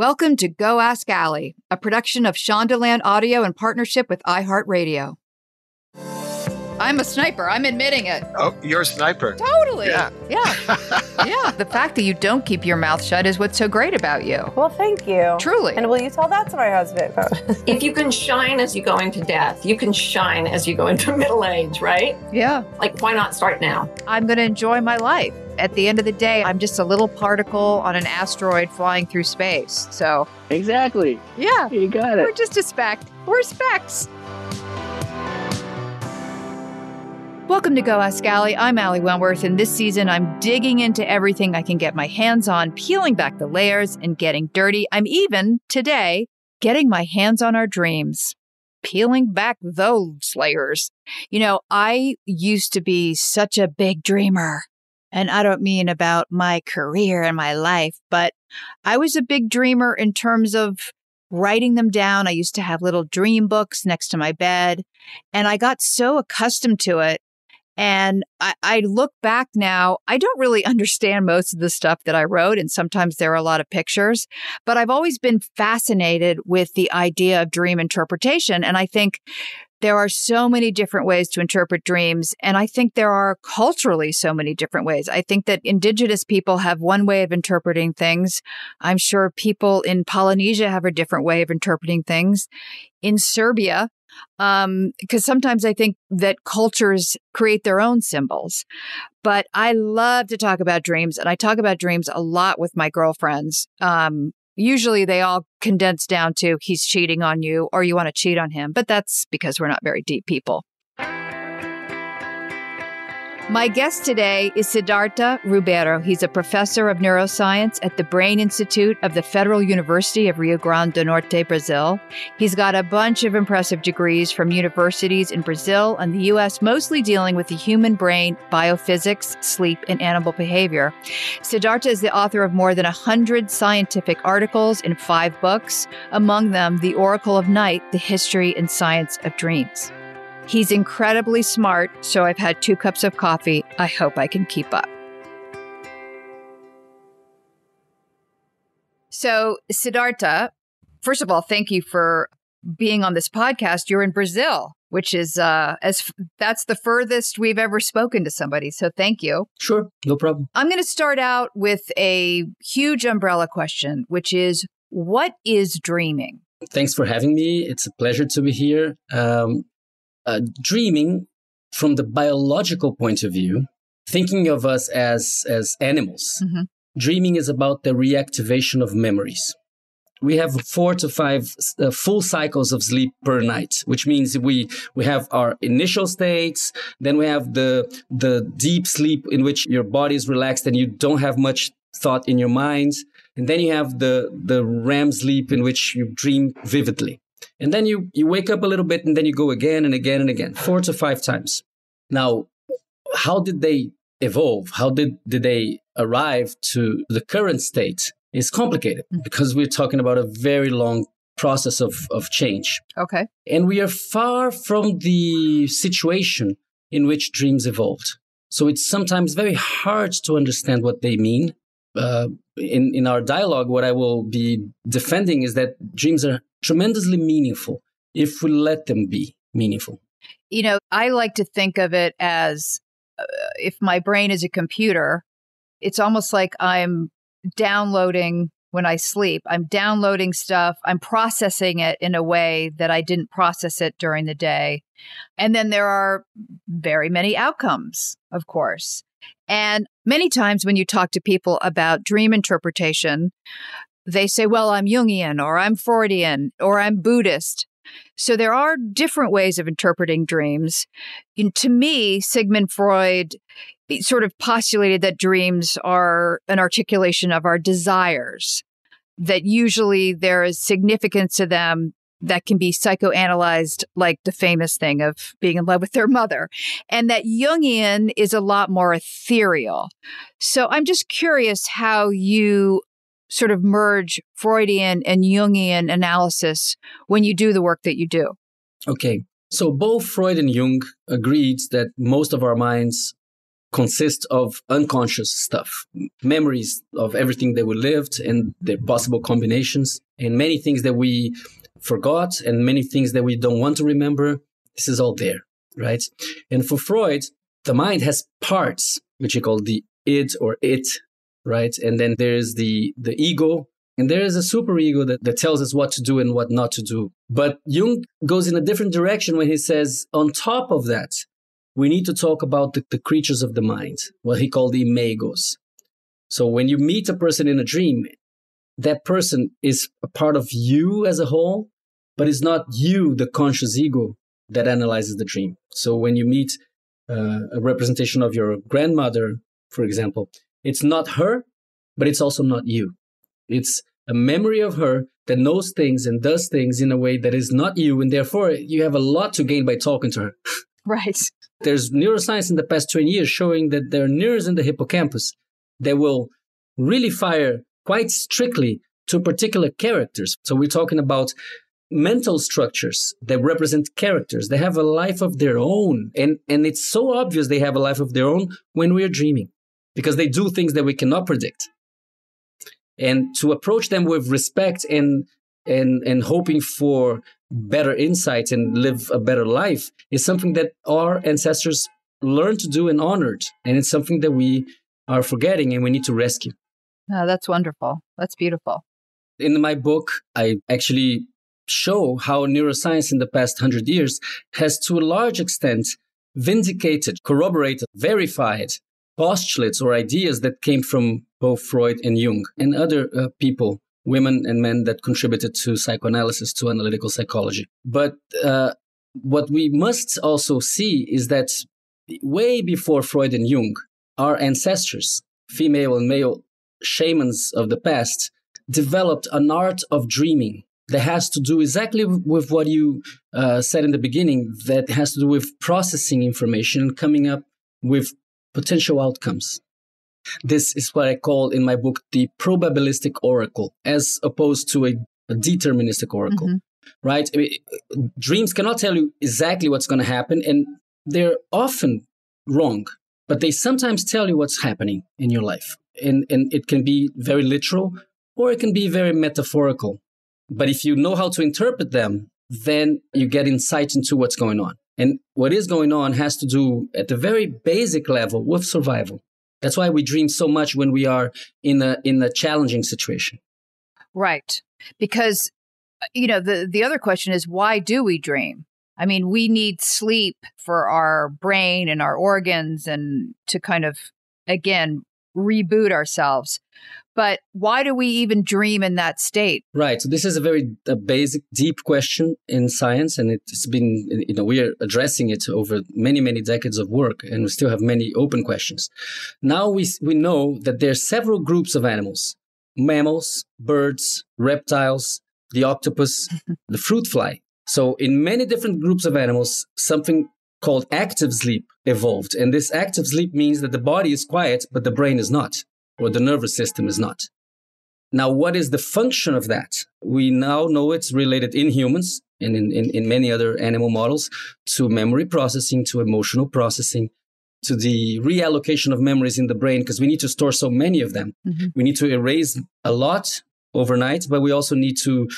Welcome to Go Ask Ali, a production of Shondaland Audio in partnership with iHeartRadio. I'm a sniper. I'm admitting it. Oh, you're a sniper. Totally. Yeah. Yeah. yeah. The fact that you don't keep your mouth shut is what's so great about you. Well, thank you. Truly. And will you tell that to my husband? if you can shine as you go into death, you can shine as you go into middle age, right? Yeah. Like, why not start now? I'm going to enjoy my life. At the end of the day, I'm just a little particle on an asteroid flying through space. So, Exactly. yeah, You got it. we're just a speck. We're specks. Welcome to Go Ask Ali. I'm Ali Wentworth, and this season I'm digging into everything I can get my hands on, peeling back the layers and getting dirty. I'm even, today, getting my hands on our dreams, peeling back those layers. You know, I used to be such a big dreamer. And I don't mean about my career and my life, but I was a big dreamer in terms of writing them down. I used to have little dream books next to my bed, and I got so accustomed to it. And I, I look back now, I don't really understand most of the stuff that I wrote, and sometimes there are a lot of pictures, but I've always been fascinated with the idea of dream interpretation. And I think there are so many different ways to interpret dreams. And I think there are culturally so many different ways. I think that indigenous people have one way of interpreting things. I'm sure people in Polynesia have a different way of interpreting things. In Serbia, um, because sometimes I think that cultures create their own symbols. But I love to talk about dreams, and I talk about dreams a lot with my girlfriends. Um, usually they all condense down to he's cheating on you or you want to cheat on him, but that's because we're not very deep people. My guest today is Sidarta Ribeiro. He's a professor of neuroscience at the Brain Institute of the Federal University of Rio Grande do Norte, Brazil. He's got a bunch of impressive degrees from universities in Brazil and the US, mostly dealing with the human brain, biophysics, sleep, and animal behavior. Siddhartha is the author of more than 100 scientific articles in five books, among them The Oracle of Night, The History and Science of Dreams. He's incredibly smart, so I've had two cups of coffee. I hope I can keep up. So, Sidarta, first of all, thank you for being on this podcast. You're in Brazil, which is uh as that's the furthest we've ever spoken to somebody. So, thank you. Sure, no problem. I'm going to start out with a huge umbrella question, which is what is dreaming? Thanks for having me. It's a pleasure to be here. Um, uh, dreaming, from the biological point of view, thinking of us as as animals. Mm-hmm. Dreaming is about the reactivation of memories. We have four to five uh, full cycles of sleep per night, which means we we have our initial states, then we have the the deep sleep in which your body is relaxed and you don't have much thought in your mind, and then you have the the REM sleep in which you dream vividly, and then you you wake up a little bit and then you go again and again and again, four to five times. Now, how did they evolve? How did, did they arrive to the current state? Is complicated mm. because we're talking about a very long process of, of change. Okay. And we are far from the situation in which dreams evolved. So it's sometimes very hard to understand what they mean. Uh, in, in our dialogue, what I will be defending is that dreams are tremendously meaningful if we let them be meaningful. You know, I like to think of it as uh, if my brain is a computer, it's almost like I'm downloading when I sleep. I'm downloading stuff, I'm processing it in a way that I didn't process it during the day. And then there are very many outcomes, of course. And many times when you talk to people about dream interpretation, they say, well, I'm Jungian or I'm Freudian or I'm Buddhist. So there are different ways of interpreting dreams. And to me, Sigmund Freud sort of postulated that dreams are an articulation of our desires, that usually there is significance to them that can be psychoanalyzed, like the famous thing of being in love with their mother, and that Jungian is a lot more ethereal. So I'm just curious how you sort of merge Freudian and Jungian analysis when you do the work that you do? Okay. So both Freud and Jung agreed that most of our minds consist of unconscious stuff, memories of everything that we lived and their possible combinations, and many things that we forgot and many things that we don't want to remember. This is all there, right? And for Freud, the mind has parts, which he called the id or it, right? And then there's the the ego, and there is a super ego that, that tells us what to do and what not to do. But Jung goes in a different direction when he says, on top of that, we need to talk about the, the creatures of the mind, what he called the imagos. So when you meet a person in a dream, that person is a part of you as a whole, but it's not you, the conscious ego, that analyzes the dream. So when you meet uh, a representation of your grandmother, for example, it's not her, but it's also not you. It's a memory of her that knows things and does things in a way that is not you. And therefore, you have a lot to gain by talking to her. Right. There's neuroscience in the past 20 years showing that there are neurons in the hippocampus that will really fire quite strictly to particular characters. So we're talking about mental structures that represent characters. They have a life of their own. And, and it's so obvious they have a life of their own when we're dreaming because they do things that we cannot predict. And to approach them with respect and and and hoping for better insights and live a better life is something that our ancestors learned to do and honored. And it's something that we are forgetting and we need to rescue. Oh, that's wonderful. That's beautiful. In my book, I actually show how neuroscience in the past hundred years has, to a large extent, vindicated, corroborated, verified postulates or ideas that came from both Freud and Jung and other uh, people, women and men that contributed to psychoanalysis, to analytical psychology. But uh, what we must also see is that way before Freud and Jung, our ancestors, female and male shamans of the past, developed an art of dreaming that has to do exactly with what you uh, said in the beginning, that has to do with processing information and coming up with potential outcomes. This is what I call in my book the probabilistic oracle, as opposed to a, a deterministic oracle, mm-hmm. right? I mean, dreams cannot tell you exactly what's going to happen, and they're often wrong, but they sometimes tell you what's happening in your life. And, and it can be very literal or it can be very metaphorical. But if you know how to interpret them, then you get insight into what's going on. And what is going on has to do at the very basic level with survival. That's why we dream so much when we are in a in a challenging situation. Right. Because you know, the the other question is why do we dream? I mean, we need sleep for our brain and our organs and to kind of, again, reboot ourselves. But why do we even dream in that state? Right. So this is a very a basic, deep question in science, and it's been you know we are addressing it over many many decades of work, and we still have many open questions. Now we we know that there are several groups of animals: mammals, birds, reptiles, the octopus, the fruit fly. So in many different groups of animals, something called active sleep evolved, and this active sleep means that the body is quiet, but the brain is not or the nervous system is not. Now, what is the function of that? We now know it's related in humans and in, in, in many other animal models to memory processing, to emotional processing, to the reallocation of memories in the brain, because we need to store so many of them. Mm-hmm. We need to erase a lot overnight, but we also need to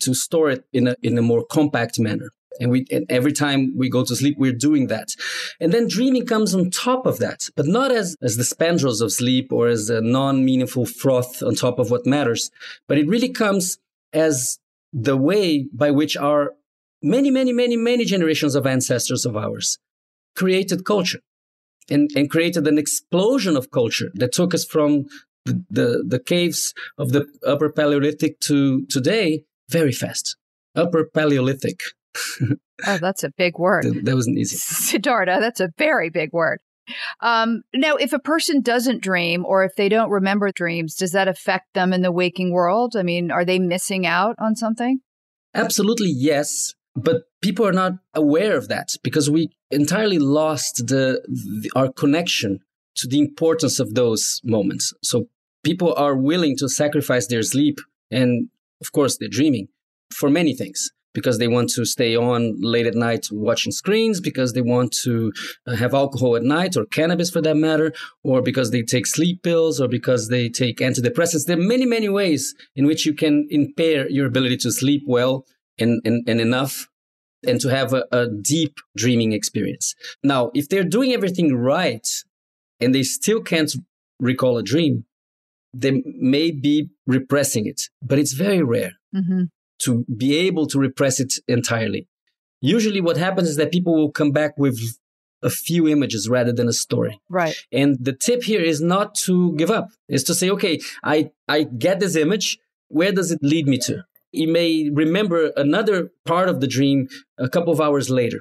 to store it in a in a more compact manner. And we, and every time we go to sleep, we're doing that. And then dreaming comes on top of that, but not as, as the spandrels of sleep or as a non-meaningful froth on top of what matters, but it really comes as the way by which our many, many, many, many generations of ancestors of ours created culture and, and created an explosion of culture that took us from the, the, the caves of the upper Paleolithic to today very fast. Upper Paleolithic oh, that's a big word. That, that wasn't easy. Sidarta, that's a very big word. Um, now, if a person doesn't dream or if they don't remember dreams, does that affect them in the waking world? I mean, are they missing out on something? Absolutely, yes. But people are not aware of that because we entirely lost the, the our connection to the importance of those moments. So people are willing to sacrifice their sleep and, of course, their dreaming for many things because they want to stay on late at night watching screens, because they want to uh, have alcohol at night or cannabis for that matter, or because they take sleep pills or because they take antidepressants. There are many, many ways in which you can impair your ability to sleep well and, and, and enough and to have a, a deep dreaming experience. Now, if they're doing everything right and they still can't recall a dream, they may be repressing it, but it's very rare. Mm-hmm to be able to repress it entirely. Usually, what happens is that people will come back with a few images rather than a story. Right. And the tip here is not to give up, is to say, okay, I, I get this image. Where does it lead me to? You may remember another part of the dream a couple of hours later.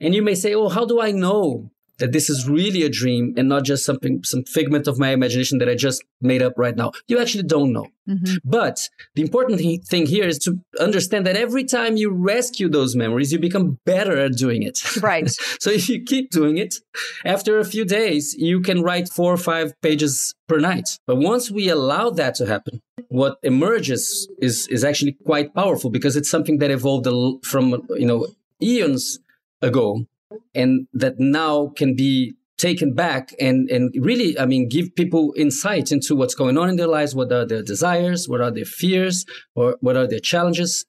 And you may say, oh, how do I know that this is really a dream and not just something, some figment of my imagination that I just made up right now. You actually don't know. Mm-hmm. But the important thing here is to understand that every time you rescue those memories, you become better at doing it. Right. so if you keep doing it, after a few days, you can write four or five pages per night. But once we allow that to happen, what emerges is, is actually quite powerful because it's something that evolved from, you know, eons ago and that now can be taken back and and really i mean give people insight into what's going on in their lives. What are their desires? What are their fears? Or what are their challenges?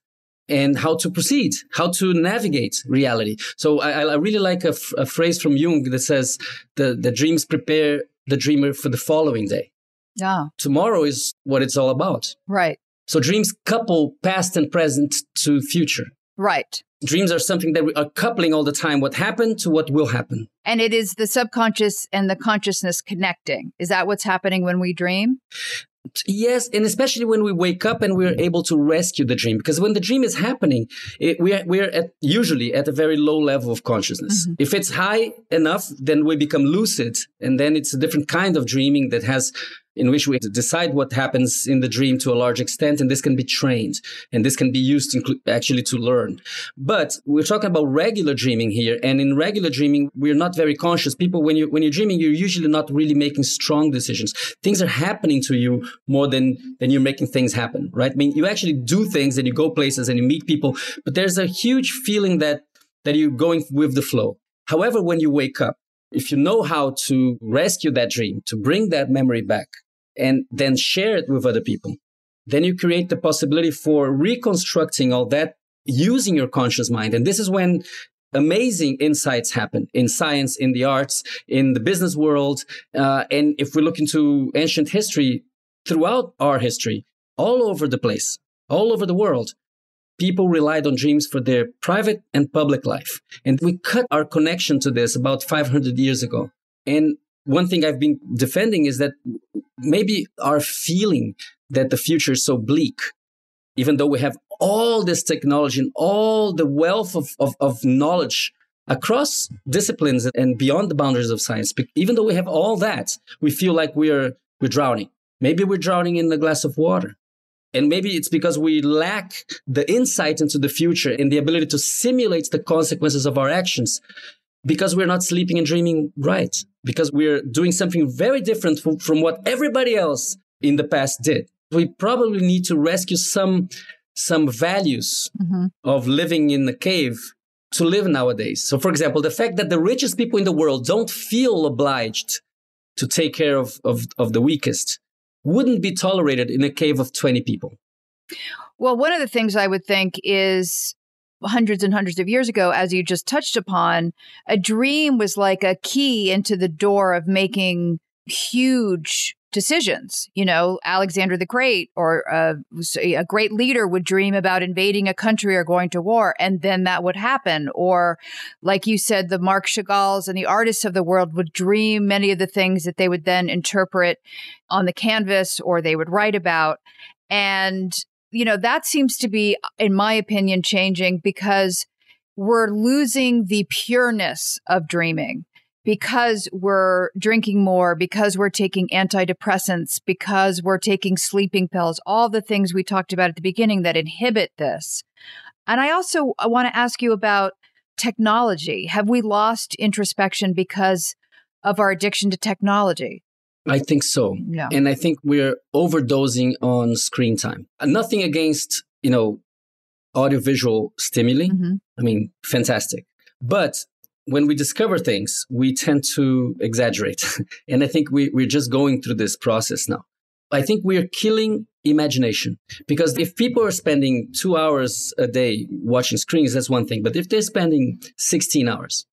And how to proceed how to navigate reality. So i, I really like a, f- a phrase from jung that says the, the dreams prepare the dreamer for the following day. Yeah. Tomorrow is what it's all about. Right. So dreams couple past and present to future right dreams are something that we are coupling all the time what happened to what will happen and it is the subconscious and the consciousness connecting is that what's happening when we dream Yes, and especially when we wake up and we're able to rescue the dream, because when the dream is happening, it, we're we're at, usually at a very low level of consciousness. Mm-hmm. If it's high enough, then we become lucid, and then it's a different kind of dreaming that has in which we decide what happens in the dream to a large extent, and this can be trained, and this can be used actually to learn. But we're talking about regular dreaming here, and in regular dreaming, we're not very conscious. People, when you when you're dreaming, you're usually not really making strong decisions. Things are happening to you more than than you're making things happen, right? I mean, you actually do things and you go places and you meet people, but there's a huge feeling that that you're going with the flow. However, when you wake up, if you know how to rescue that dream, to bring that memory back, and then share it with other people, then you create the possibility for reconstructing all that using your conscious mind. And this is when amazing insights happen in science, in the arts, in the business world. Uh, and if we look into ancient history, throughout our history, all over the place, all over the world, people relied on dreams for their private and public life. And we cut our connection to this about 500 years ago. And one thing I've been defending is that maybe our feeling that the future is so bleak, even though we have all this technology and all the wealth of, of, of knowledge across disciplines and beyond the boundaries of science, even though we have all that, we feel like we're, we're drowning. Maybe we're drowning in a glass of water. And maybe it's because we lack the insight into the future and the ability to simulate the consequences of our actions because we're not sleeping and dreaming right, because we're doing something very different from, from what everybody else in the past did. We probably need to rescue some some values mm-hmm. of living in a cave to live nowadays. So, for example, the fact that the richest people in the world don't feel obliged to take care of, of, of the weakest wouldn't be tolerated in a cave of 20 people. Well, one of the things I would think is hundreds and hundreds of years ago, as you just touched upon, a dream was like a key into the door of making huge decisions. You know, Alexander the Great or uh, a, great leader would dream about invading a country or going to war, and then that would happen. Or, like you said, the Marc Chagall's and the artists of the world would dream many of the things that they would then interpret on the canvas or they would write about. And, you know, that seems to be, in my opinion, changing because we're losing the pureness of dreaming because we're drinking more, because we're taking antidepressants, because we're taking sleeping pills, all the things we talked about at the beginning that inhibit this. And I also I want to ask you about technology. Have we lost introspection because of our addiction to technology? I think so. Yeah. And I think we're overdosing on screen time. Nothing against, you know, audiovisual stimuli. Mm-hmm. I mean, fantastic. But when we discover things, we tend to exaggerate. and I think we, we're just going through this process now. I think we're killing imagination because if people are spending two hours a day watching screens, that's one thing. But if they're spending 16 hours,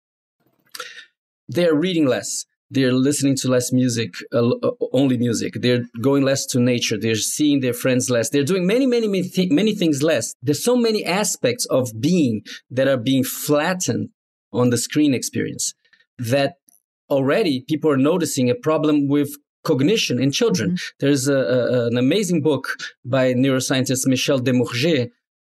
they're reading less. They're listening to less music, uh, only music. They're going less to nature. They're seeing their friends less. They're doing many, many, many, th- many things less. There's so many aspects of being that are being flattened on the screen experience that already people are noticing a problem with cognition in children. Mm-hmm. There's a, a, an amazing book by neuroscientist Michel Desmurget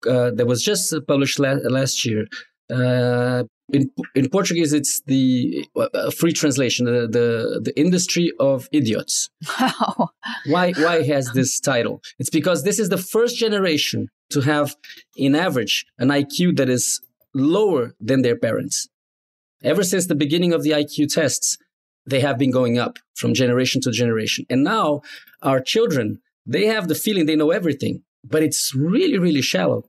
uh, that was just published la- last year. Uh, in, in Portuguese, it's the uh, free translation, the, the, the industry of idiots. Wow. Why why has this title? It's because this is the first generation to have, in average, an IQ that is lower than their parents. Ever since the beginning of the IQ tests, they have been going up from generation to generation. And now our children, they have the feeling they know everything, but it's really, really shallow.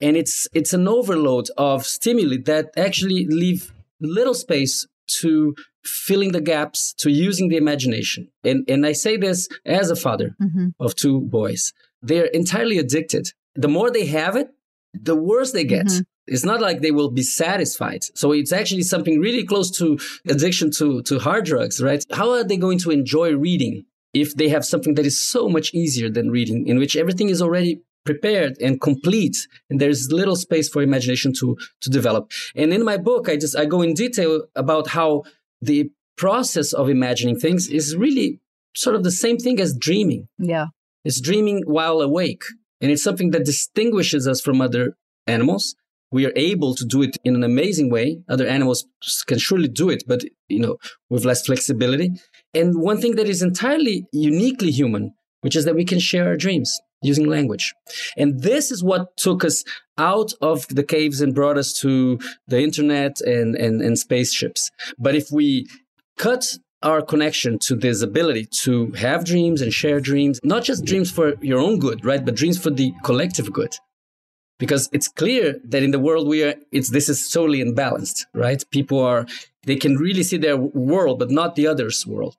And it's it's an overload of stimuli that actually leave little space to filling the gaps, to using the imagination. And and I say this as a father mm-hmm. of two boys. They're entirely addicted. The more they have it, the worse they get. Mm-hmm it's not like they will be satisfied. So it's actually something really close to addiction to, to hard drugs, right? How are they going to enjoy reading if they have something that is so much easier than reading, in which everything is already prepared and complete and there's little space for imagination to to develop. And in my book i just i go in detail about how the process of imagining things is really sort of the same thing as dreaming. Yeah. It's dreaming while awake and it's something that distinguishes us from other animals. We are able to do it in an amazing way. Other animals can surely do it, but you know, with less flexibility. And one thing that is entirely uniquely human, which is that we can share our dreams using language. And this is what took us out of the caves and brought us to the internet and, and, and spaceships. But if we cut our connection to this ability to have dreams and share dreams, not just dreams for your own good, right? But dreams for the collective good because it's clear that in the world we are it's this is totally imbalanced right people are they can really see their world but not the other's world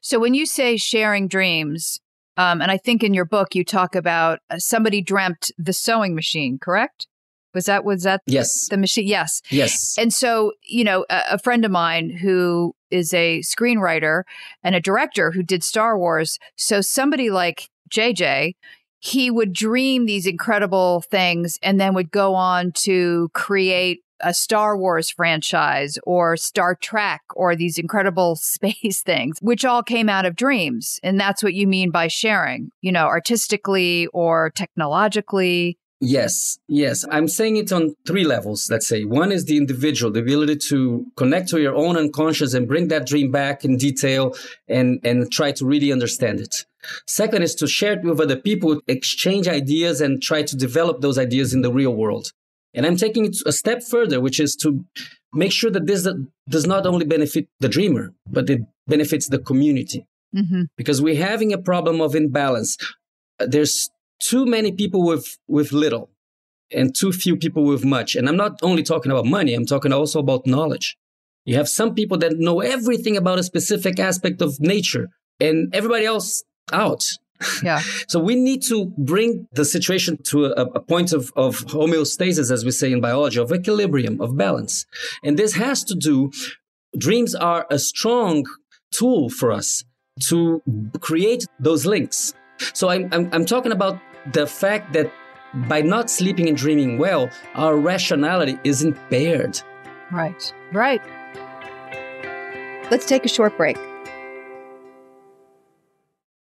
so when you say sharing dreams um, and i think in your book you talk about uh, somebody dreamt the sewing machine correct? Was that was that yes. the machine? Yes. Yes. And so you know a, a friend of mine who is a screenwriter and a director who did star wars so somebody like jj he would dream these incredible things and then would go on to create a Star Wars franchise or Star Trek or these incredible space things, which all came out of dreams. And that's what you mean by sharing, you know, artistically or technologically. Yes, yes. I'm saying it on three levels, let's say. One is the individual, the ability to connect to your own unconscious and bring that dream back in detail and, and try to really understand it. Second is to share it with other people, exchange ideas and try to develop those ideas in the real world. And I'm taking it a step further, which is to make sure that this does not only benefit the dreamer, but it benefits the community. Mm-hmm. Because we're having a problem of imbalance. There's too many people with, with little and too few people with much. And I'm not only talking about money, I'm talking also about knowledge. You have some people that know everything about a specific aspect of nature and everybody else out. Yeah. so we need to bring the situation to a, a, point of, of homeostasis, as we say in biology, of equilibrium, of balance. And this has to do, dreams are a strong tool for us to create those links. So I'm, I'm, I'm talking about the fact that by not sleeping and dreaming well, our rationality is impaired. Right, right. Let's take a short break.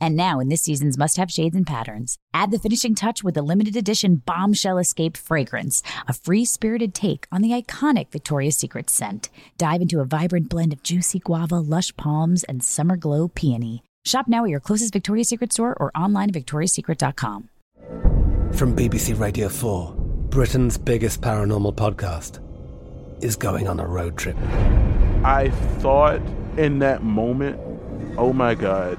And now, in this season's must have shades and patterns, add the finishing touch with the limited edition Bombshell Escape fragrance, a free spirited take on the iconic Victoria's Secret scent. Dive into a vibrant blend of juicy guava, lush palms, and summer glow peony. Shop now at your closest Victoria's Secret store or online at victoriassecret.com. From BBC Radio 4, Britain's biggest paranormal podcast is going on a road trip. I thought in that moment, oh my God.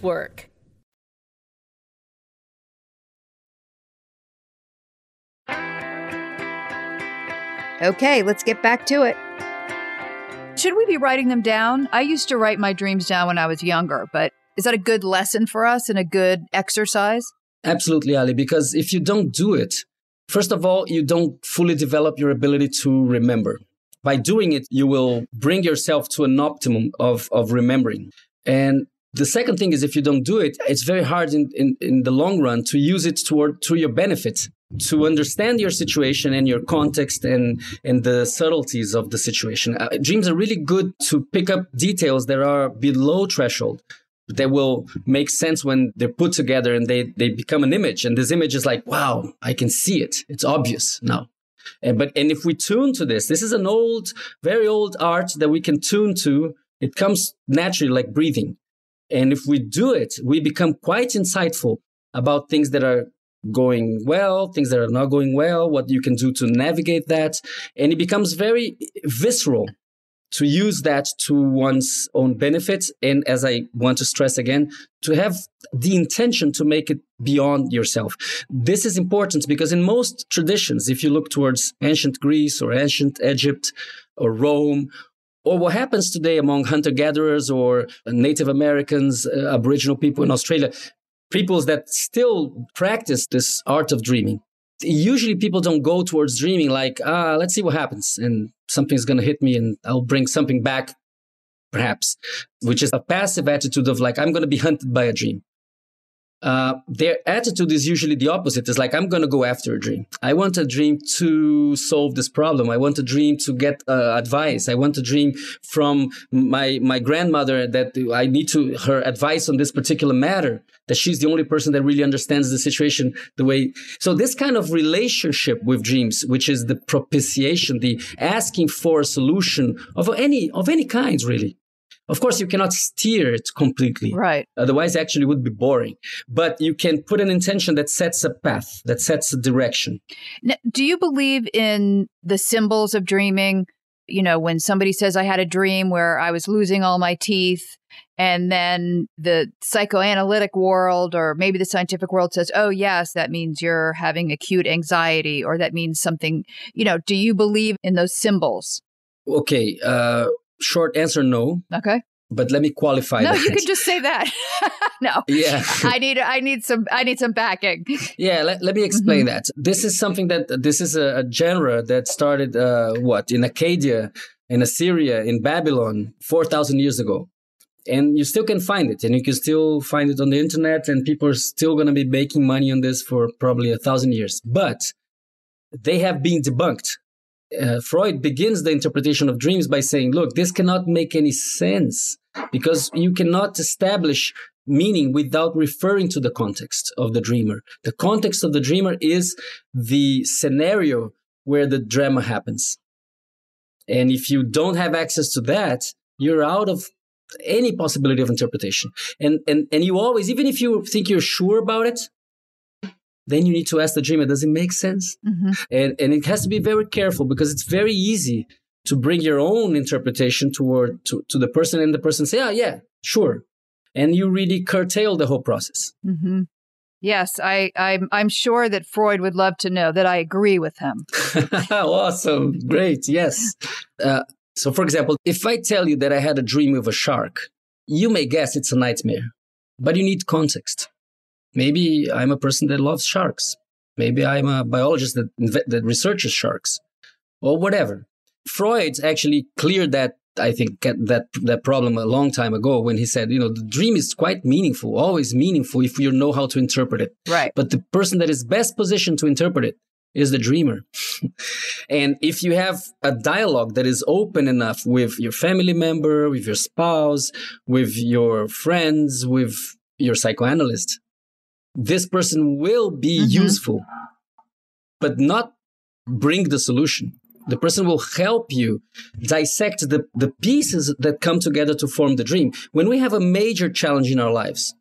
Network. Okay, let's get back to it. Should we be writing them down? I used to write my dreams down when I was younger, but is that a good lesson for us and a good exercise? Absolutely, Ali, because if you don't do it, first of all, you don't fully develop your ability to remember. By doing it, you will bring yourself to an optimum of, of remembering. And the second thing is if you don't do it, it's very hard in, in, in the long run to use it toward to your benefit, to understand your situation and your context and, and the subtleties of the situation. Uh, dreams are really good to pick up details that are below threshold that will make sense when they're put together and they, they become an image. And this image is like, wow, I can see it. It's obvious now. And, but, and if we tune to this, this is an old, very old art that we can tune to It comes naturally like breathing. And if we do it, we become quite insightful about things that are going well, things that are not going well, what you can do to navigate that. And it becomes very visceral to use that to one's own benefit. And as I want to stress again, to have the intention to make it beyond yourself. This is important because in most traditions, if you look towards ancient Greece or ancient Egypt or Rome, or what happens today among hunter gatherers or Native Americans, uh, Aboriginal people in Australia, peoples that still practice this art of dreaming. Usually people don't go towards dreaming like ah let's see what happens and something's going to hit me and i'll bring something back perhaps which is a passive attitude of like i'm going to be hunted by a dream uh, their attitude is usually the opposite. It's like, I'm going to go after a dream. I want a dream to solve this problem. I want a dream to get uh, advice. I want a dream from my, my grandmother that I need to, her advice on this particular matter, that she's the only person that really understands the situation the way. So this kind of relationship with dreams, which is the propitiation, the asking for a solution of any, of any kind, really of course, you cannot steer it completely. Right. Otherwise, actually, would be boring. But you can put an intention that sets a path, that sets a direction. Now, do you believe in the symbols of dreaming? You know, when somebody says, I had a dream where I was losing all my teeth, and then the psychoanalytic world or maybe the scientific world says, oh, yes, that means you're having acute anxiety, or that means something. You know, do you believe in those symbols? Okay. Uh, short answer no. Okay. But let me qualify no, that. you can just say that. no. Yeah. I need I need some I need some backing. Yeah, let, let me explain mm-hmm. that. This is something that this is a, a genre that started uh, what in Akkadian, in Assyria, in Babylon, four thousand years ago and you still can find it and you can still find it on the internet and people are still going to be making money on this for probably a thousand years but they have been debunked uh, Freud begins the interpretation of dreams by saying, look, this cannot make any sense because you cannot establish meaning without referring to the context of the dreamer. The context of the dreamer is the scenario where the drama happens. And if you don't have access to that, you're out of any possibility of interpretation. And, and, and you always, even if you think you're sure about it, then you need to ask the dreamer, does it make sense? Mm-hmm. And, and it has to be very careful because it's very easy to bring your own interpretation toward to, to the person and the person say, oh, yeah, sure. And you really curtail the whole process. Mm-hmm. Yes, I, I'm, I'm sure that Freud would love to know that I agree with him. awesome. Great. Yes. Uh, so, for example, if I tell you that I had a dream of a shark, you may guess it's a nightmare, but you need context. Maybe I'm a person that loves sharks. Maybe I'm a biologist that, that researches sharks or whatever. Freud actually cleared that, I think, that, that problem a long time ago when he said, you know, the dream is quite meaningful, always meaningful if you know how to interpret it. Right. But the person that is best positioned to interpret it is the dreamer. and if you have a dialogue that is open enough with your family member, with your spouse, with your friends, with your psychoanalyst, this person will be mm-hmm. useful, but not bring the solution. The person will help you dissect the, the pieces that come together to form the dream. When we have a major challenge in our lives,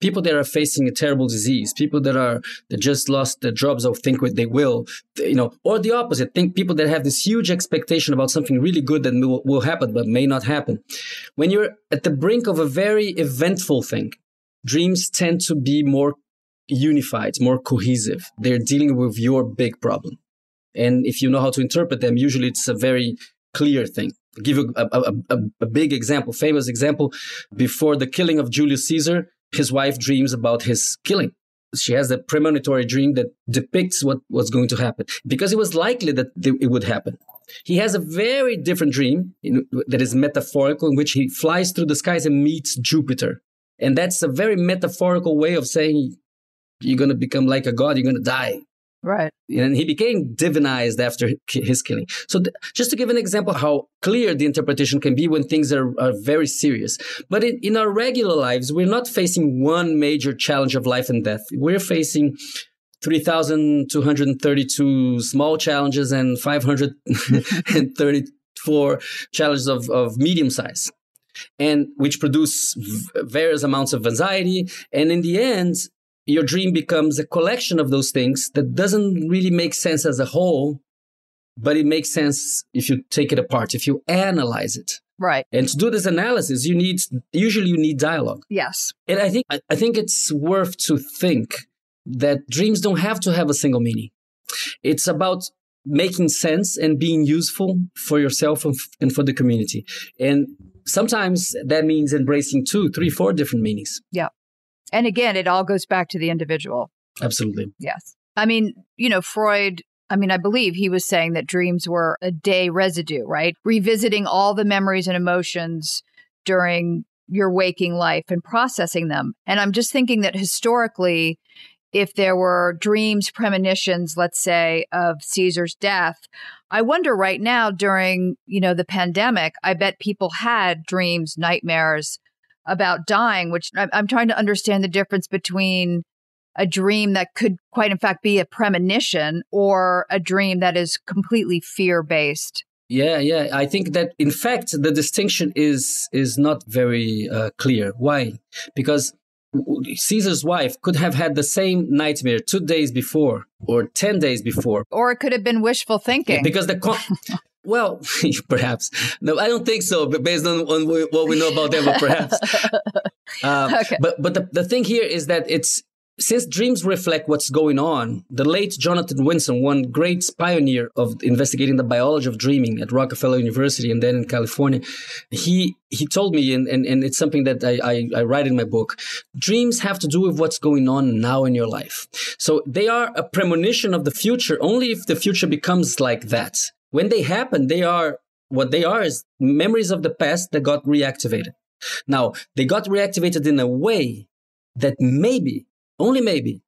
people that are facing a terrible disease, people that are that just lost their jobs or think they will, you know, or the opposite, think people that have this huge expectation about something really good that will, will happen but may not happen. When you're at the brink of a very eventful thing, dreams tend to be more unified, more cohesive. They're dealing with your big problem. And if you know how to interpret them, usually it's a very clear thing. I'll give you a, a, a, a big example, famous example. Before the killing of Julius Caesar, his wife dreams about his killing. She has a premonitory dream that depicts what was going to happen because it was likely that it would happen. He has a very different dream in, that is metaphorical, in which he flies through the skies and meets Jupiter. And that's a very metaphorical way of saying you're going to become like a god, you're going to die. Right. And he became divinized after his killing. So, th- just to give an example how clear the interpretation can be when things are, are very serious. But in, in our regular lives, we're not facing one major challenge of life and death. We're facing 3,232 small challenges and 534 challenges of, of medium size. and which produce v- various amounts of anxiety. And in the end, your dream becomes a collection of those things that doesn't really make sense as a whole, but it makes sense if you take it apart, if you analyze it. Right. And to do this analysis, you need usually you need dialogue. Yes. And I think I, think it's worth to think that dreams don't have to have a single meaning. It's about making sense and being useful for yourself and, f- and for the community. And sometimes that means embracing two, three, four different meanings. Yeah. And again, it all goes back to the individual. Absolutely. Yes. I mean, you know, Freud, I mean, I believe he was saying that dreams were a day residue, right? Revisiting all the memories and emotions during your waking life and processing them. And I'm just thinking that historically, if there were dreams, premonitions, let's say, of Caesar's death, I wonder right now during, you know, the pandemic, I bet people had dreams, nightmares about dying, which I'm, I'm trying to understand the difference between a dream that could quite in fact be a premonition or a dream that is completely fear based. Yeah, yeah. I think that in fact the distinction is is not very uh, clear. Why? Because Caesar's wife could have had the same nightmare two days before or 10 days before. Or it could have been wishful thinking. Because the. Con- well, perhaps. No, I don't think so, but based on, on what we know about them, but perhaps. Um, okay. But, but the, the thing here is that it's since dreams reflect what's going on, the late Jonathan Winson, one great pioneer of investigating the biology of dreaming at Rockefeller University and then in California, he he told me, and, and, and it's something that I, I, I write in my book, dreams have to do with what's going on now in your life. So they are a premonition of the future only if the future becomes like that. When they happen, they are what they are is memories of the past that got reactivated. Now, they got reactivated in a way that maybe only maybe,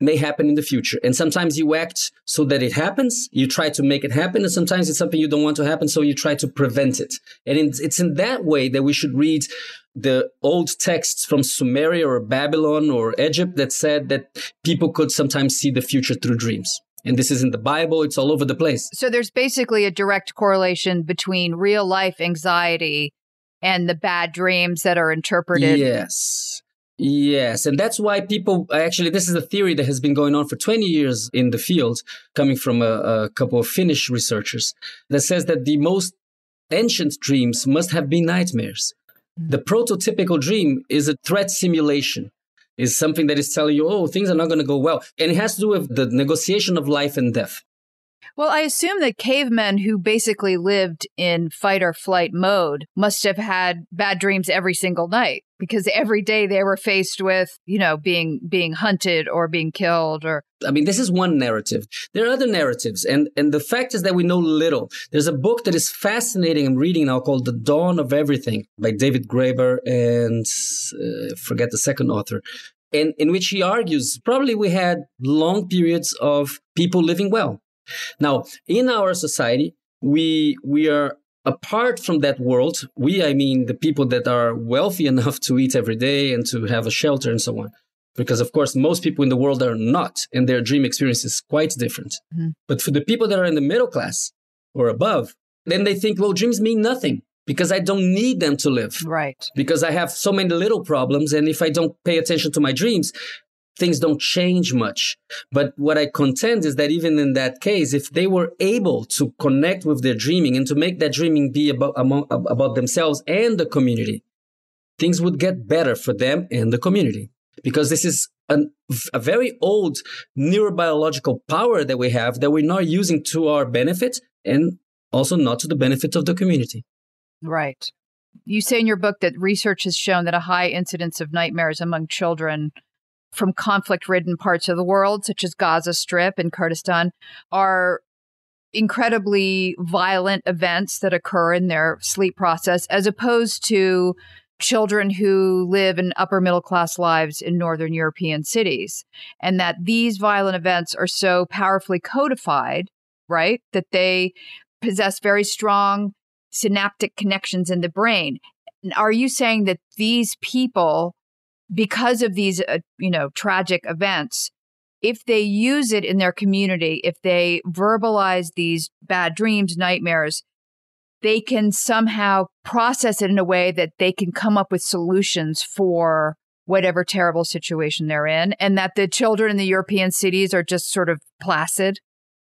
may happen in the future. And sometimes you act so that it happens. You try to make it happen. And sometimes it's something you don't want to happen. So you try to prevent it. And it's in that way that we should read the old texts from Sumeria or Babylon or Egypt that said that people could sometimes see the future through dreams. And this is in the Bible, it's all over the place. So there's basically a direct correlation between real life anxiety and the bad dreams that are interpreted. Yes. Yes, and that's why people actually, this is a theory that has been going on for 20 years in the field, coming from a, a couple of Finnish researchers, that says that the most ancient dreams must have been nightmares. Mm-hmm. The prototypical dream is a threat simulation, is something that is telling you, oh, things are not going to go well. And it has to do with the negotiation of life and death. Well, I assume that cavemen who basically lived in fight or flight mode must have had bad dreams every single night because every day they were faced with, you know, being being hunted or being killed or I mean, this is one narrative. There are other narratives, and and the fact is that we know little. There's a book that is fascinating. I'm reading now called "The Dawn of Everything" by David Graeber and uh, forget the second author, and in which he argues probably we had long periods of people living well. Now, in our society, we we are apart from that world. We, I mean, the people that are wealthy enough to eat every day and to have a shelter and so on. Because of course, most people in the world are not, and their dream experience is quite different. Mm-hmm. But for the people that are in the middle class or above, then they think, well, dreams mean nothing because I don't need them to live. Right. Because I have so many little problems. And if I don't pay attention to my dreams, things don't change much. But what I contend is that even in that case, if they were able to connect with their dreaming and to make that dreaming be about, among, about themselves and the community, things would get better for them and the community. Because this is an, a very old neurobiological power that we have that we're not using to our benefit and also not to the benefit of the community. Right. You say in your book that research has shown that a high incidence of nightmares among children from conflict ridden parts of the world, such as Gaza Strip and Kurdistan, are incredibly violent events that occur in their sleep process, as opposed to children who live in upper middle class lives in Northern European cities. And that these violent events are so powerfully codified, right? That they possess very strong synaptic connections in the brain. Are you saying that these people because of these, uh, you know, tragic events, if they use it in their community, if they verbalize these bad dreams, nightmares, they can somehow process it in a way that they can come up with solutions for whatever terrible situation they're in, and that the children in the European cities are just sort of placid?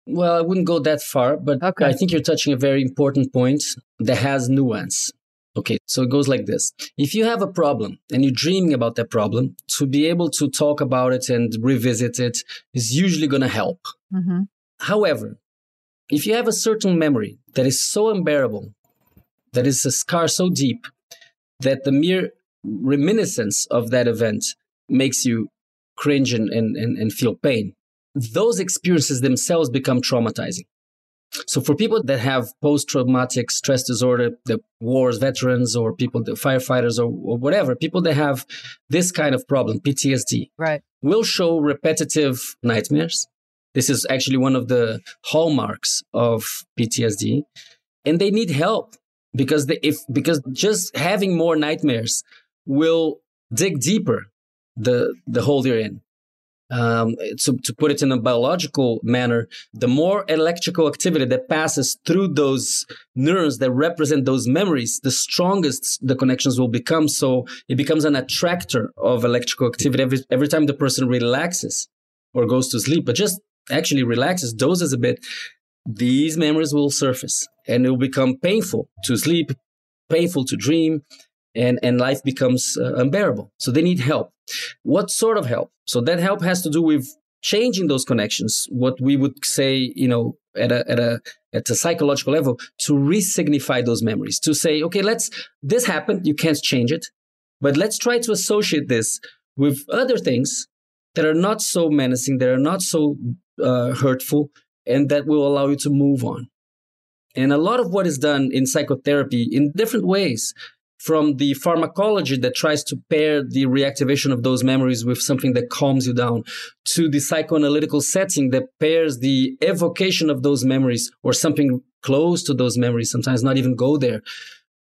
Well, I wouldn't go that far, but okay. I think you're touching a very important point that has nuance. Okay, so it goes like this. If you have a problem and you're dreaming about that problem, to be able to talk about it and revisit it is usually going to help. Mm-hmm. However, if you have a certain memory that is so unbearable, that is a scar so deep, that the mere reminiscence of that event makes you cringe and, and, and, feel pain, those experiences themselves become traumatizing. So for people that have post-traumatic stress disorder, the wars veterans or people, the firefighters or, or whatever, people that have this kind of problem, PTSD, right, will show repetitive nightmares. This is actually one of the hallmarks of PTSD, and they need help because they, if because just having more nightmares will dig deeper the the hole they're in um, to, to put it in a biological manner, the more electrical activity that passes through those neurons that represent those memories, the strongest the connections will become. So it becomes an attractor of electrical activity every, every time the person relaxes or goes to sleep, but just actually relaxes, dozes a bit, these memories will surface and it will become painful to sleep, painful to dream, and, and life becomes uh, unbearable. So they need help. What sort of help? So that help has to do with changing those connections, what we would say, you know, at a, at a, at a psychological level to resignify those memories, to say, okay, let's, this happened, you can't change it, but let's try to associate this with other things that are not so menacing, that are not so uh, hurtful, and that will allow you to move on. And a lot of what is done in psychotherapy in different ways from the pharmacology that tries to pair the reactivation of those memories with something that calms you down to the psychoanalytical setting that pairs the evocation of those memories or something close to those memories, sometimes not even go there,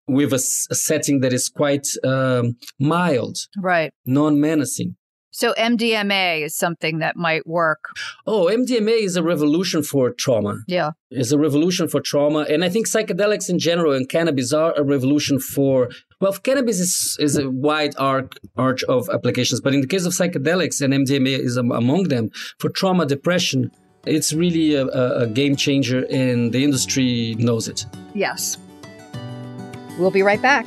with a, a setting that is quite um, mild, right, non-menacing. So MDMA is something that might work. Oh, MDMA is a revolution for trauma. Yeah. It's a revolution for trauma. And I think psychedelics in general and cannabis are a revolution for well, cannabis is, is a wide arc arch of applications, but in the case of psychedelics and MDMA is among them for trauma, depression, it's really a, a game changer and the industry knows it. Yes. We'll be right back.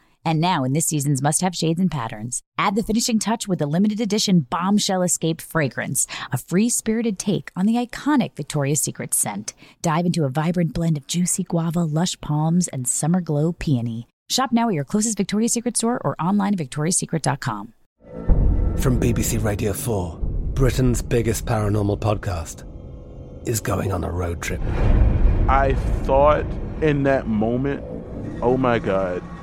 And now, in this season's must have shades and patterns, add the finishing touch with the limited edition Bombshell Escape fragrance, a free spirited take on the iconic Victoria's Secret scent. Dive into a vibrant blend of juicy guava, lush palms, and summer glow peony. Shop now at your closest Victoria's Secret store or online at victoriassecret.com. From BBC Radio 4, Britain's biggest paranormal podcast is going on a road trip. I thought in that moment, oh my God.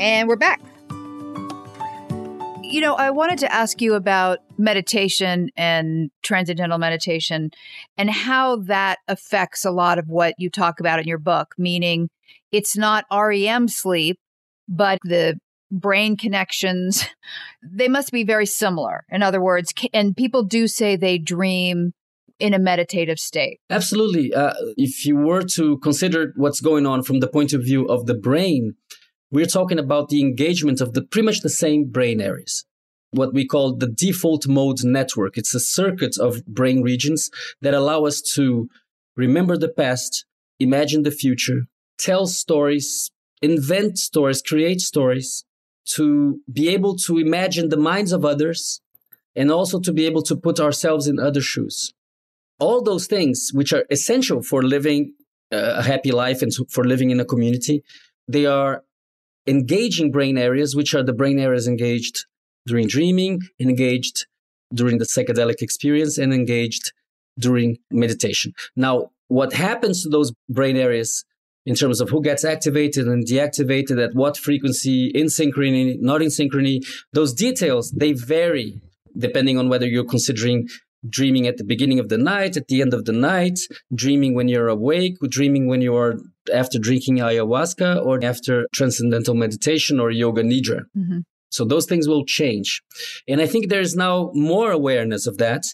And we're back. You know, I wanted to ask you about meditation and transcendental meditation and how that affects a lot of what you talk about in your book, meaning it's not REM sleep, but the brain connections, they must be very similar. In other words, and people do say they dream in a meditative state. Absolutely. Uh, if you were to consider what's going on from the point of view of the brain, we're talking about the engagement of the pretty much the same brain areas. What we call the default mode network. It's a circuit of brain regions that allow us to remember the past, imagine the future, tell stories, invent stories, create stories, to be able to imagine the minds of others, and also to be able to put ourselves in other shoes. All those things, which are essential for living uh, a happy life and for living in a community, they are engaging brain areas, which are the brain areas engaged during dreaming, engaged during the psychedelic experience, and engaged during meditation. Now, what happens to those brain areas in terms of who gets activated and deactivated at what frequency, in synchrony, not in synchrony, those details, they vary depending on whether you're considering dreaming at the beginning of the night, at the end of the night, dreaming when you're awake, dreaming when you are after drinking ayahuasca or after transcendental meditation or yoga nidra. Mm-hmm. So those things will change. And I think there's now more awareness of that.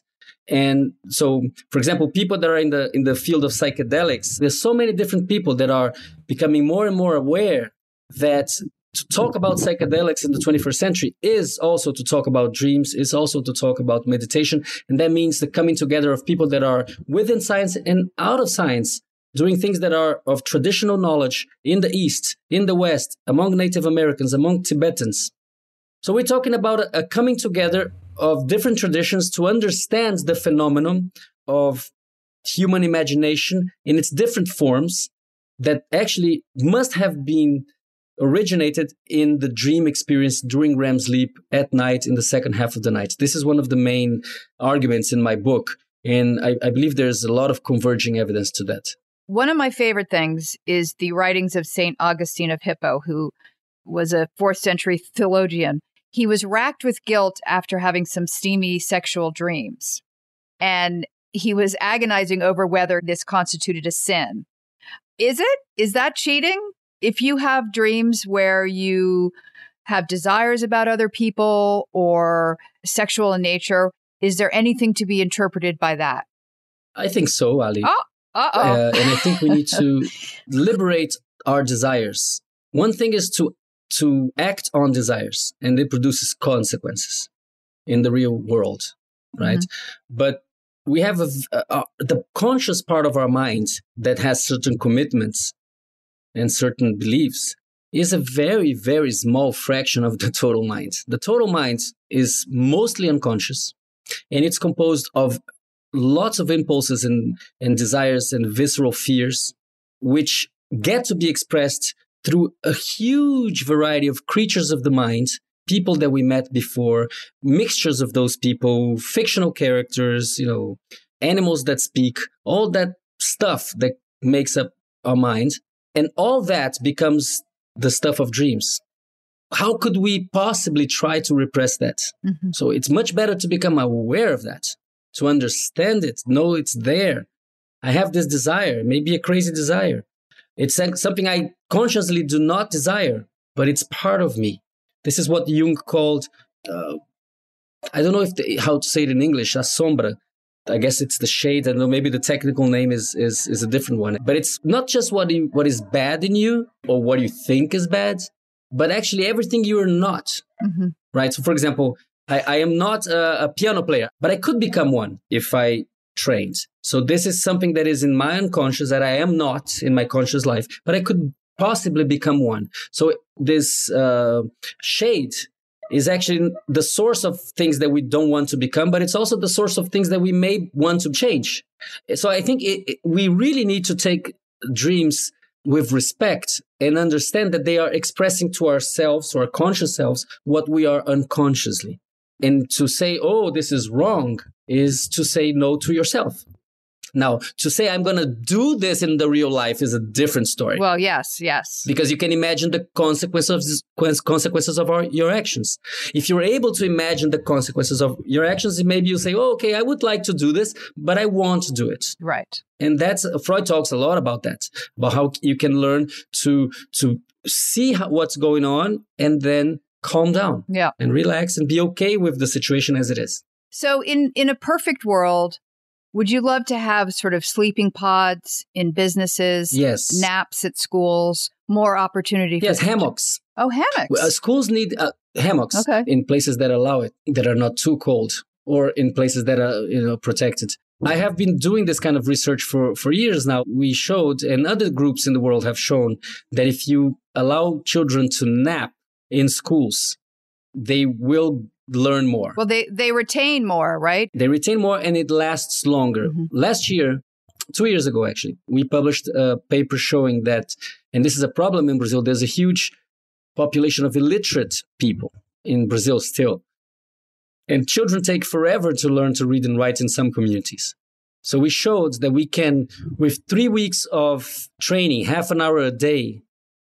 And so, for example, people that are in the in the field of psychedelics, there's so many different people that are becoming more and more aware that to talk about psychedelics in the 21st century is also to talk about dreams, is also to talk about meditation. And that means the coming together of people that are within science and out of science, doing things that are of traditional knowledge in the East, in the West, among Native Americans, among Tibetans. So we're talking about a, coming together of different traditions to understand the phenomenon of human imagination in its different forms that actually must have been originated in the dream experience during REM sleep at night in the second half of the night. This is one of the main arguments in my book. And I, I believe there's a lot of converging evidence to that. One of my favorite things is the writings of St. Augustine of Hippo, who was a fourth century theologian. He was racked with guilt after having some steamy sexual dreams. And he was agonizing over whether this constituted a sin. Is it? Is that cheating? If you have dreams where you have desires about other people or sexual in nature, is there anything to be interpreted by that? I think so, Ali. Oh, uh, and I think we need to liberate our desires. One thing is to to act on desires, and it produces consequences in the real world, right? Mm-hmm. But we have a, a, a, the conscious part of our mind that has certain commitments and certain beliefs is a very, very small fraction of the total mind. The total mind is mostly unconscious and it's composed of lots of impulses and, and desires and visceral fears, which get to be expressed through a huge variety of creatures of the mind, people that we met before, mixtures of those people, fictional characters, you know, animals that speak, all that stuff that makes up our mind and all that becomes the stuff of dreams. How could we possibly try to repress that? Mm-hmm. So it's much better to become aware of that, to understand it, know it's there. I have this desire, maybe a crazy desire. It's something I consciously do not desire, but it's part of me. This is what Jung called, uh, I don't know if the, how to say it in English, a sombra, I guess it's the shade. I know. Maybe the technical name is is is a different one. But it's not just what you, what is bad in you or what you think is bad, but actually everything you are not. Mm-hmm. Right. So, for example, I, I am not a, a, piano player, but I could become one if I trained. So this is something that is in my unconscious that I am not in my conscious life, but I could possibly become one. So this uh, shade is actually the source of things that we don't want to become, but it's also the source of things that we may want to change. So I think it, it, we really need to take dreams with respect and understand that they are expressing to ourselves, to our conscious selves, what we are unconsciously. And to say, oh, this is wrong, is to say no to yourself. Now, to say I'm going to do this in the real life is a different story. Well, yes, yes. Because you can imagine the consequences consequences of our, your actions. If you're able to imagine the consequences of your actions, maybe you say, "Oh, okay, I would like to do this, but I won't do it." Right. And that's Freud talks a lot about that, about how you can learn to to see how, what's going on and then calm down. Yeah. And relax and be okay with the situation as it is. So in in a perfect world, would you love to have sort of sleeping pods in businesses? Yes. Naps at schools, more opportunity for Yes, hammocks. Oh, hammocks. Uh, schools need uh, hammocks Okay. in places that allow it, that are not too cold, or in places that are you know protected. I have been doing this kind of research for, for years now. We showed, and other groups in the world have shown, that if you allow children to nap in schools, they will learn more. Well, they they retain more, right? They retain more and it lasts longer. Mm-hmm. Last year, two years ago actually, we published a paper showing that, and this is a problem in Brazil, there's a huge population of illiterate people in Brazil still. And children take forever to learn to read and write in some communities. So we showed that we can, with three weeks of training, half an hour a day,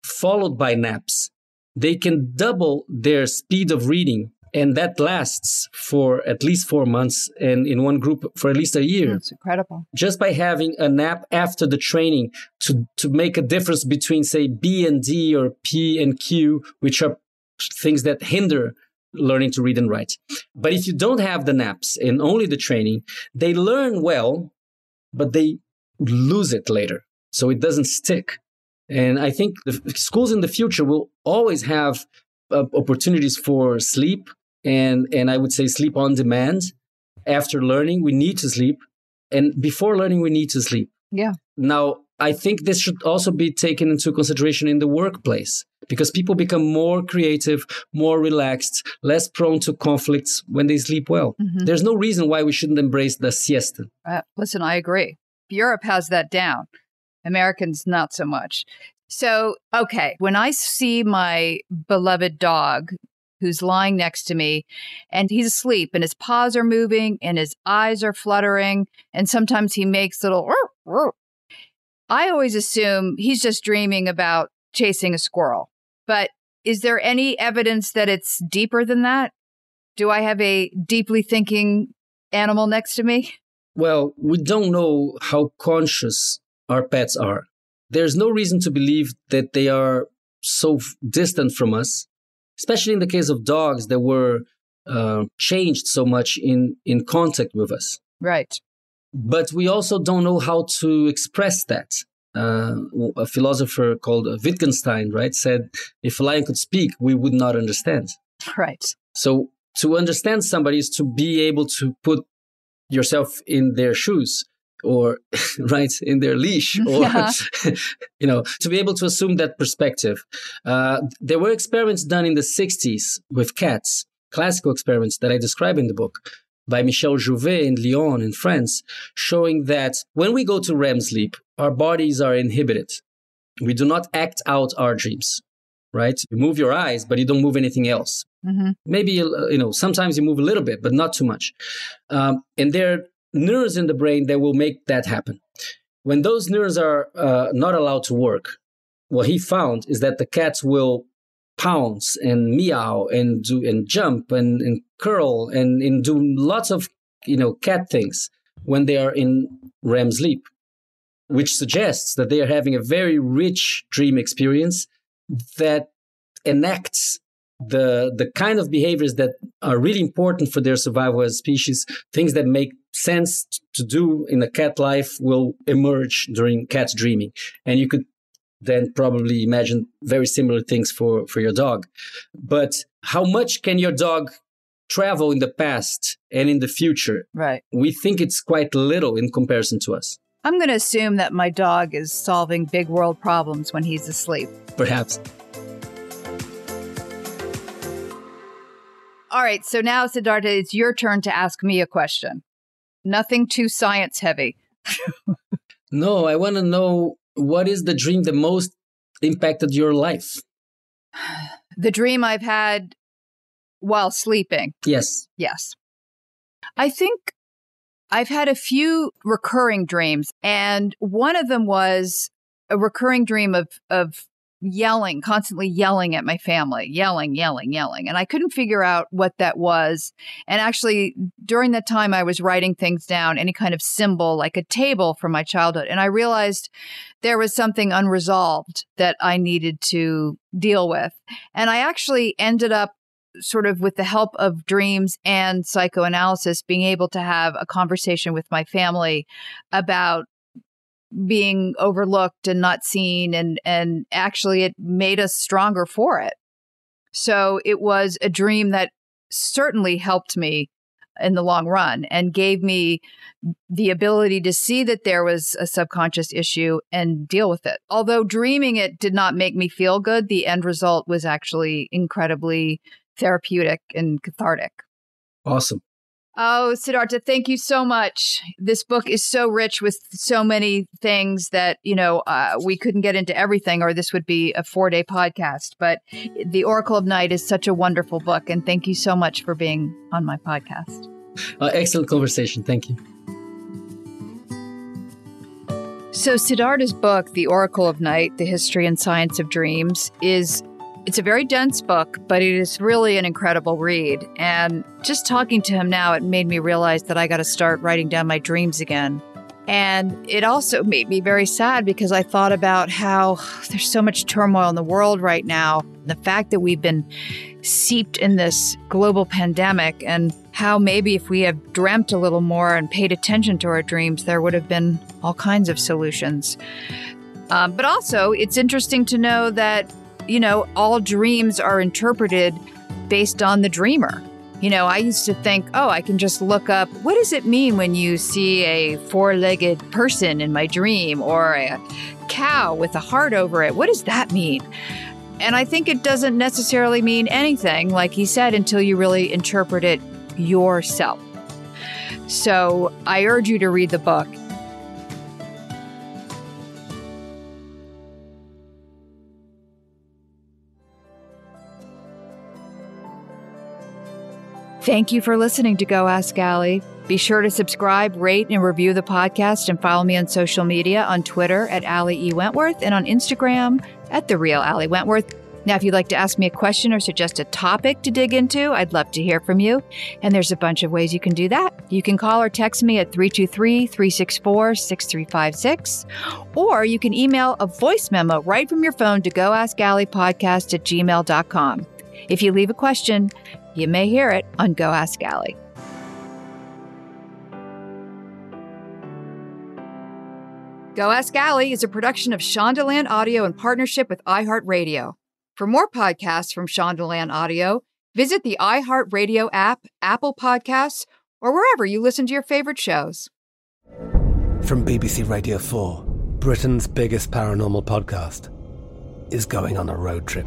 followed by naps, they can double their speed of reading. And that lasts for at least four months, and in one group for at least a year It's incredible. just by having a nap after the training to, to make a difference between, say, B and D or P and Q, which are things that hinder learning to read and write. But if you don't have the naps and only the training, they learn well, but they lose it later. So it doesn't stick. And I think the schools in the future will always have uh, opportunities for sleep and, and I would say sleep on demand. After learning, we need to sleep. And before learning, we need to sleep. Yeah. Now, I think this should also be taken into consideration in the workplace because people become more creative, more relaxed, less prone to conflicts when they sleep well. Mhm. There's no reason why we shouldn't embrace the siesta. Uh, listen, I agree. Europe has that down. Americans, not so much. So, okay, when I see my beloved dog who's lying next to me and he's asleep and his paws are moving and his eyes are fluttering and sometimes he makes little I always assume he's just dreaming about chasing a squirrel. But is there any evidence that it's deeper than that? Do I have a deeply thinking animal next to me? Well, we don't know how conscious our pets are. There's no reason to believe that they are so distant from us, especially in the case of dogs that were uh, changed so much in, in contact with us. Right. But we also don't know how to express that. Uh, a philosopher called Wittgenstein, right, said if a lion could speak, we would not understand. Right. So to understand somebody is to be able to put yourself in their shoes or right in their leash or Yeah. you know to be able to assume that perspective. Uh, there were experiments done in the 60s with cats classical experiments that i describe in the book by michel jouvet in lyon in france showing that when we go to rem sleep our bodies are inhibited. We do not act out our dreams right? You move your eyes but you don't move anything else. Mm-hmm. maybe uh, you know sometimes you move a little bit but not too much. Um, and there neurons in the brain that will make that happen. When those neurons are uh, not allowed to work what he found is that the cats will pounce and meow and do and jump and, and curl and, and do lots of you know cat things when they are in rem sleep which suggests that they are having a very rich dream experience that enacts the the kind of behaviors that are really important for their survival as species, things that make sense to do in a cat life will emerge during cat dreaming. And you could then probably imagine very similar things for, for your dog. But how much can your dog travel in the past and in the future, Right. we think it's quite little in comparison to us. I'm going to assume that my dog is solving big world problems when he's asleep. Perhaps. All right, so now, Sidarta, it's your turn to ask me a question. Nothing too science heavy. No, I want to know what is the dream that most impacted your life? The dream I've had while sleeping. Yes. Yes. I think I've had a few recurring dreams, and one of them was a recurring dream of of yelling, constantly yelling at my family, yelling, yelling, yelling. And I couldn't figure out what that was. And actually, during that time, I was writing things down, any kind of symbol, like a table from my childhood. And I realized there was something unresolved that I needed to deal with. And I actually ended up sort of with the help of dreams and psychoanalysis being able to have a conversation with my family about being overlooked and not seen and and actually it made us stronger for it. So it was a dream that certainly helped me in the long run and gave me the ability to see that there was a subconscious issue and deal with it. Although dreaming it did not make me feel good the end result was actually incredibly therapeutic and cathartic. Awesome. Oh, Sidarta, thank you so much. This book is so rich with so many things that, you know, uh, we couldn't get into everything or this would be a four day podcast. But The Oracle of Night is such a wonderful book. And thank you so much for being on my podcast. Uh, excellent conversation. Thank you. So, Sidarta's book, The Oracle of Night The History and Science of Dreams, is it's a very dense book, but it is really an incredible read. And just talking to him now, it made me realize that I got to start writing down my dreams again. And it also made me very sad because I thought about how there's so much turmoil in the world right now. The fact that we've been seeped in this global pandemic, and how maybe if we have dreamt a little more and paid attention to our dreams, there would have been all kinds of solutions. Um, but also, it's interesting to know that you know, all dreams are interpreted based on the dreamer. You know, I used to think, oh, I can just look up what does it mean when you see a four legged person in my dream or a cow with a heart over it? What does that mean? And I think it doesn't necessarily mean anything, like he said, until you really interpret it yourself. So I urge you to read the book. Thank you for listening to Go Ask Ali. Be sure to subscribe, rate, and review the podcast and follow me on social media on Twitter at Ali E. Wentworth and on Instagram at The Real Ali Wentworth. Now, if you'd like to ask me a question or suggest a topic to dig into, I'd love to hear from you. And there's a bunch of ways you can do that. You can call or text me at 323 364 6356, or you can email a voice memo right from your phone to Go Ask Ali podcast at gmail.com. If you leave a question, you may hear it on Go Ask Ali. Go Ask Ali is a production of Shondaland Audio in partnership with iHeartRadio. For more podcasts from Shondaland Audio, visit the iHeartRadio app, Apple Podcasts, or wherever you listen to your favorite shows. From BBC Radio 4, Britain's biggest paranormal podcast is going on a road trip.